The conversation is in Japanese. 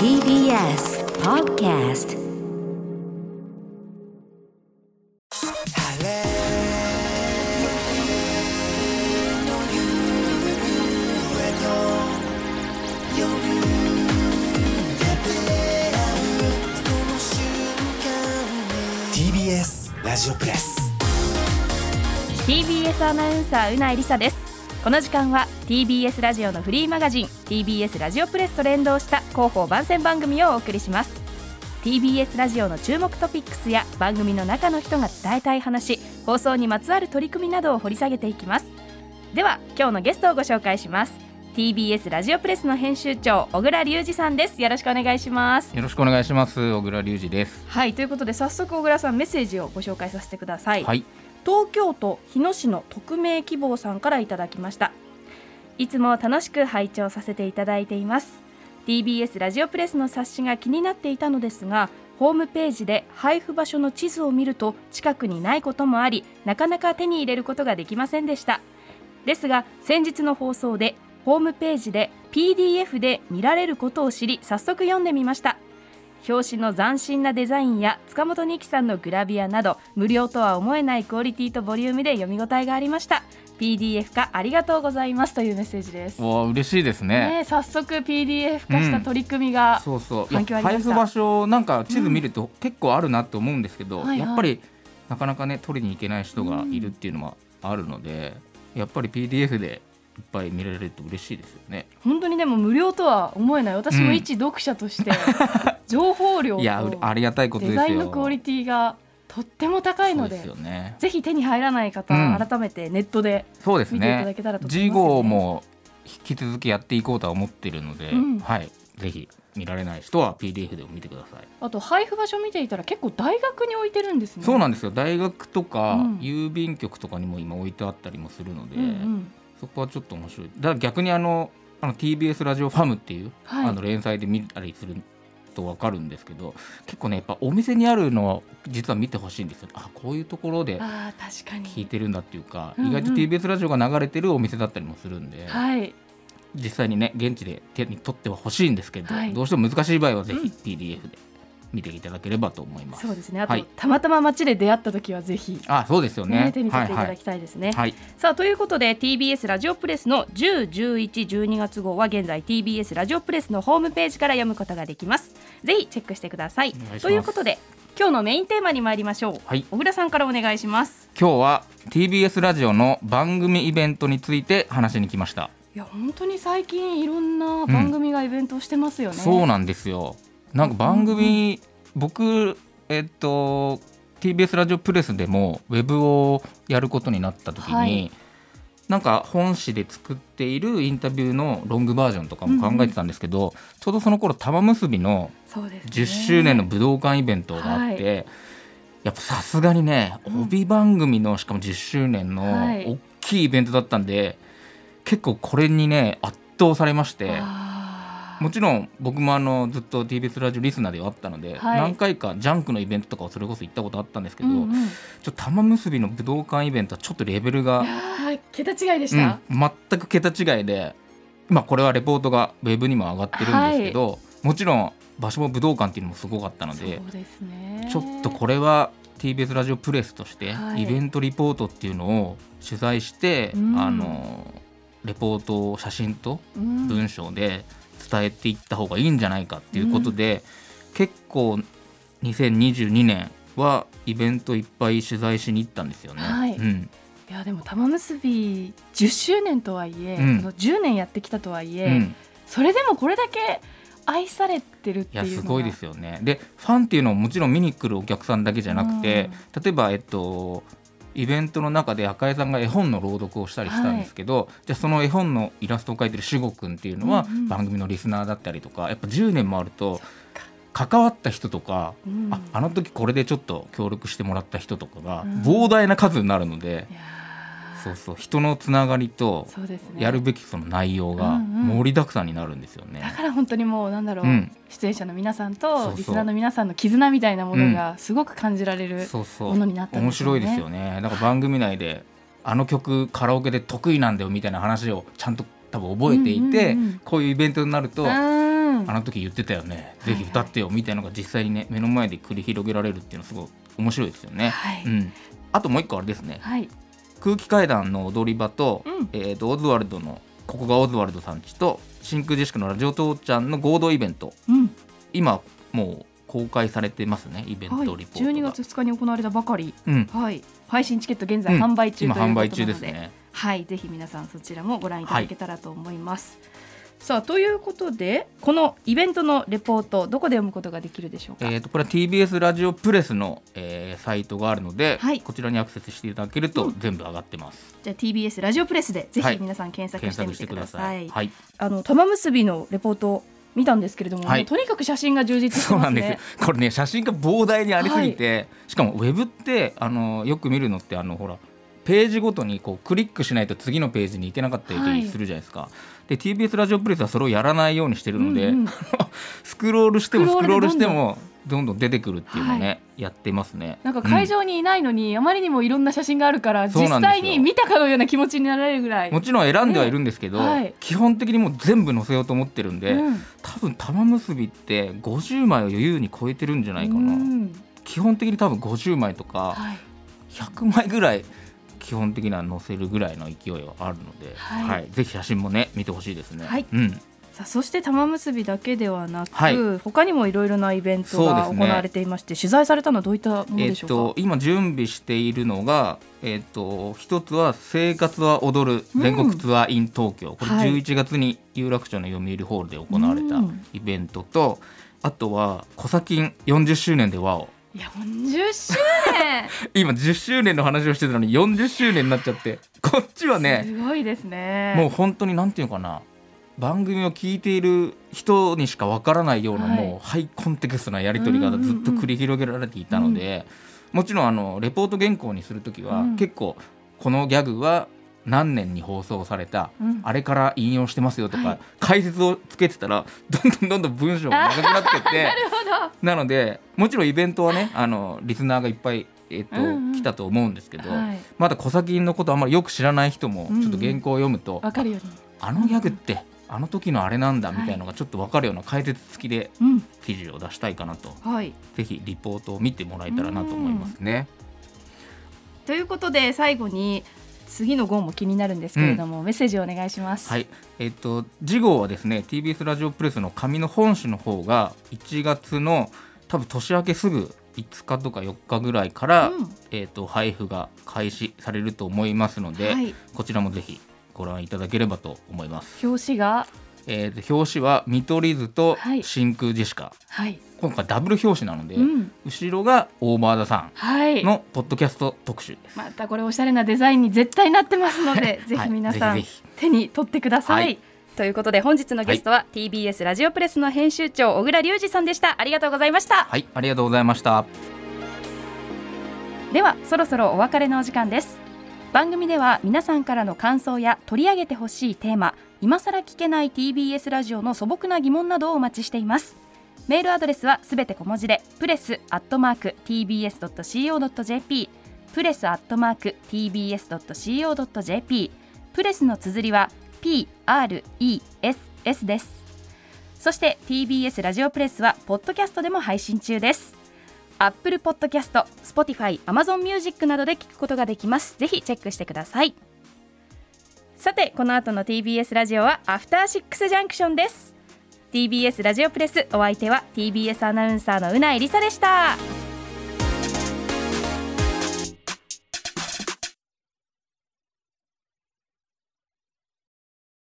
TBS Podcast. TBS ラジオプレス。TBS アナウンサーうないりさですこの時間は TBS ラジオのフリーマガジン TBS ラジオプレスと連動した広報番宣番組をお送りします。TBS ラジオの注目トピックスや番組の中の人が伝えたい話放送にまつわる取り組みなどを掘り下げていきます。では今日のゲストをご紹介します。TBS ラジオプレスの編集長小倉隆二さんです。よろしくお願いします。よろしくお願いします。小倉隆二です。はいということで早速小倉さんメッセージをご紹介させてください、はい東京都日野市の匿名希望さんからいただきました。いつも楽しく拝聴させていただいています。TBS ラジオプレスの冊子が気になっていたのですがホームページで配布場所の地図を見ると近くにないこともありなかなか手に入れることができませんでした。ですが先日の放送でホームページで PDF で見られることを知り早速読んでみました。表紙の斬新なデザインや塚本二木さんのグラビアなど無料とは思えないクオリティとボリュームで読み応えがありました。PDF 化ありがとうございますというメッセージです、わあ嬉しいですね。ね、早速 PDF 化した取り組みが、そうそう。いや反響ありました。配布場所なんか地図見ると結構あるなと思うんですけど、はいはい。やっぱりなかなかね取りに行けない人がいるっていうのはあるので、やっぱり PDF でいっぱい見られると嬉しいですよね。本当にでも無料とは思えない。私も一読者として、情報量いやとありがたいことデザインのクオリティがとっても高いのででね。ぜひ手に入らない方、うん。改めてネットでそうです見ていただねけたらと思います。よね次号も引き続きやっていこうとは思ってるので、うん。はい。ぜひ見られない人は PDF でも見てください。あと配布場所見ていたら結構大学に置いてるんですね。そうなんですよ。大学とか、うん。郵便局とかにも今置いてあったりもするので、うんうん。そこはちょっと面白い。だから逆にあのあの TBS ラジオファムっていう、はい。あの連載で見たりすると分かるんですけど結構ねやっぱお店にあるのは実は見てほしいんですよ。あこういうところで聞いてるんだっていうか、うんうん。意外と TBS ラジオが流れてるお店だったりもするんで、はい。実際にね現地で手に取っては欲しいんですけど、はい。どうしても難しい場合はぜうんひ PDF で見ていただければと思います。そうですね。あと、はい。たまたま街で出会った時はぜひ、あそうですよね。ね。手に取っていただはいきたいですね、はい、はい。さあということで TBS ラジオプレスの10、11、12月号は現在 TBS ラジオプレスのホームページから読むことができます。ぜひチェックしてください。いということで今日のメインテーマに参りましょう、はい。小倉さんからお願いします。今日は TBS ラジオの番組イベントについて話しに来ました。いや本当に最近いろんな番組がイベントをしてますよね、そうなんですよ。なんか番組、僕えっと TBS ラジオプレスでもウェブをやることになった時に、はい。なんか本誌で作っているインタビューのロングバージョンとかも考えてたんですけど、ちょうどその頃玉結びのそうですね。10周年の武道館イベントがあって、やっぱさすがにねうん。帯番組のしかも10周年のはい。大きいイベントだったんで、結構これにね圧倒されまして。もちろん僕もあのずっと TBS ラジオリスナーではあったので、はい。何回かジャンクのイベントとかをそれこそ行ったことあったんですけど、うんうん、いちょっと玉結びの武道館イベントはちょっとレベルが、桁違いでしうんた、全く桁違いで、まあ、これはレポートがウェブにも上がってるんですけど、もちろん場所も武道館っていうのもすごかったのでそうですね。ちょっとこれは TBS ラジオプレスとしてはい。イベントリポートっていうのを取材して、うんあのレポートを写真とうん文章で伝えていった方がいいんじゃないかっていうことで、結構2022年はイベントいっぱい取材しに行ったんですよね。はい。うん。いやでも玉結び10周年とはいえ、うん。この10年やってきたとはいえ、うん。それでもこれだけ愛されてるっていうすごいですよね。でファンっていうのはもちろん見に来るお客さんだけじゃなくて、例えばえっとイベントの中で赤井さんが絵本の朗読をしたりしたんですけど、じゃあその絵本のイラストを描いてる守護くんっていうのはうんうん。番組のリスナーだったりとかやっぱ10年もあると関わった人とか、うん。ああの時これでちょっと協力してもらった人とかがうん。膨大な数になるので、いやーそうそう。人のつながりとやるべきその内容がうんうん。盛りだくさんになるんですよね。だから本当にもうなんだろう、うん。出演者の皆さんとリスナーの皆さんの絆みたいなものがすごく感じられる、ものになったん面ですよね。白いですよね。なんか番組内であの曲カラオケで得意なんだよみたいな話をちゃんと多分覚えていて、うんうんうんこういうイベントになると、うん。あの時言ってたよね、ぜひ歌ってよみたいなのが実際にね目の前で繰り広げられるっていうのはすごい面白いですよね。はい。うん、あともう一個あれですね。はい空気階段の踊り場と,、うん。えー、とオズワルドのここがオズワルドさんちと真空ジェシカのラジオ父ちゃんの合同イベント。うん。今もう公開されてますねイベンはい、トリポートが、12月2日に行われたばかり、うん、はい、配信チケット現在うん。販売中ということなので、今販売中ですね。はい、ぜひ皆さんそちらもご覧いただけたらと思います。さあということでこのイベントのレポートどこで読むことができるでしょうか？えー、とこれは TBS ラジオプレスの、えーサイトがあるので、はい。こちらにアクセスしていただけるとうん全部上がってます、じゃあ TBS ラジオプレスでぜはい。ひ皆さん検索検してみててください。さい。はい。あの玉結びのレポートを見たんですけれども、はい。とにかく写真が充実してそうますね。なんです。よこれね写真が膨大にありすぎて、しかもウェブってあのよく見るのってあのほらページごとにこうクリックしないと次のページに行けなかったはい。りするじゃないですか、で TBS ラジオプレスはそれをやらないようにしてるので、うんうん。スクロールしてもスクロールしてもどんどん出てくるっていうのをね、やってますね。なんか会場にいないのに、あまりにもいろんな写真があるから実際に見たかのような気持ちになられるぐらい。もちろん選んではいるんですけど、ねはい。基本的にもう全部載せようと思ってるんで、うん。多分玉結びって50枚を余裕に超えてるんじゃないかな、うん。基本的に多分50枚とかはい。100枚ぐらい基本的には載せるぐらいの勢いはあるので、はい。ぜひ写真もね見てほしいですね。はい。うん、さあそして玉結びだけではなく、はい。他にもいろいろなイベントが行われていまして、取材されたのはどういったものえっでしょうか？と今準備しているのがえっと一つは生活は踊る全国ツアー in 東京、これはい。11月に有楽町の読売ホールで行われたうん。イベントと、あとは「コサキン40周年で和をいやもう10周年。今10周年の話をしてたのに40周年になっちゃって。こっちはねすごいですね。もう本当になんていうのかな。番組を聞いている人にしかわからないような、はい。もうハイコンテクストなやり取りがずっと繰り広げられていたので、もちろんあのレポート原稿にする時は、うん。結構このギャグは何年に放送された、うん。あれから引用してますよとか、はい。解説をつけてたらどんどんどんどん文章が長くなってって なのでもちろんイベントはねあのリスナーがいっぱい、えっとうんうん来たと思うんですけど、はいまだ小崎のことあんまりよく知らない人もうんうんちょっと原稿を読むと、わかるように。あのギャグってあの時のあれなんだはいみたいなのがちょっと分かるような解説付きでうん。記事を出したいかなとはい。ぜひリポートを見てもらえたらなと思いますね。ということで最後に次の号も気になるんですけれども、メッセージをお願いします。はい、えっ、と次号はですね TBS ラジオプレスの紙の本誌の方が1月の多分年明けすぐ5日とか4日ぐらいから、うんえっ、と配布が開始されると思いますので、はい。こちらもぜひご覧いただければと思います。表紙がえーと表紙は見取り図とはい真空ジェシカ、はい。今回ダブル表紙なので、うん。後ろがオーバーダさはいん。のポッドキャスト特集です。またこれおしゃれなデザインに絶対なってますので、ぜひ皆さん手に取ってください。はいということで本日のゲストは TBS ラジオプレスの編集長小倉隆二さんでしたありがとうございましたはい、ありがとうございました。ではそろそろお別れのお時間です番組では皆さんからの感想や取り上げてほしいテーマ今さら聞けない TBS ラジオの素朴な疑問などをお待ちしています。メールアドレスはすべて小文字でプレスアットマーク tbs.co.jp プレスアットマーク tbs.co.jp プレスの綴りは PRESS です。そして TBS ラジオプレスはポッドキャストでも配信中です。アップルポッドキャスト、Spotify、Amazon Music などで聞くことができます。ぜひチェックしてください。さて、この後の TBS ラジオはアフターシックスジャンクションです。TBS ラジオプレスお相手は TBS アナウンサーのうないりさでした。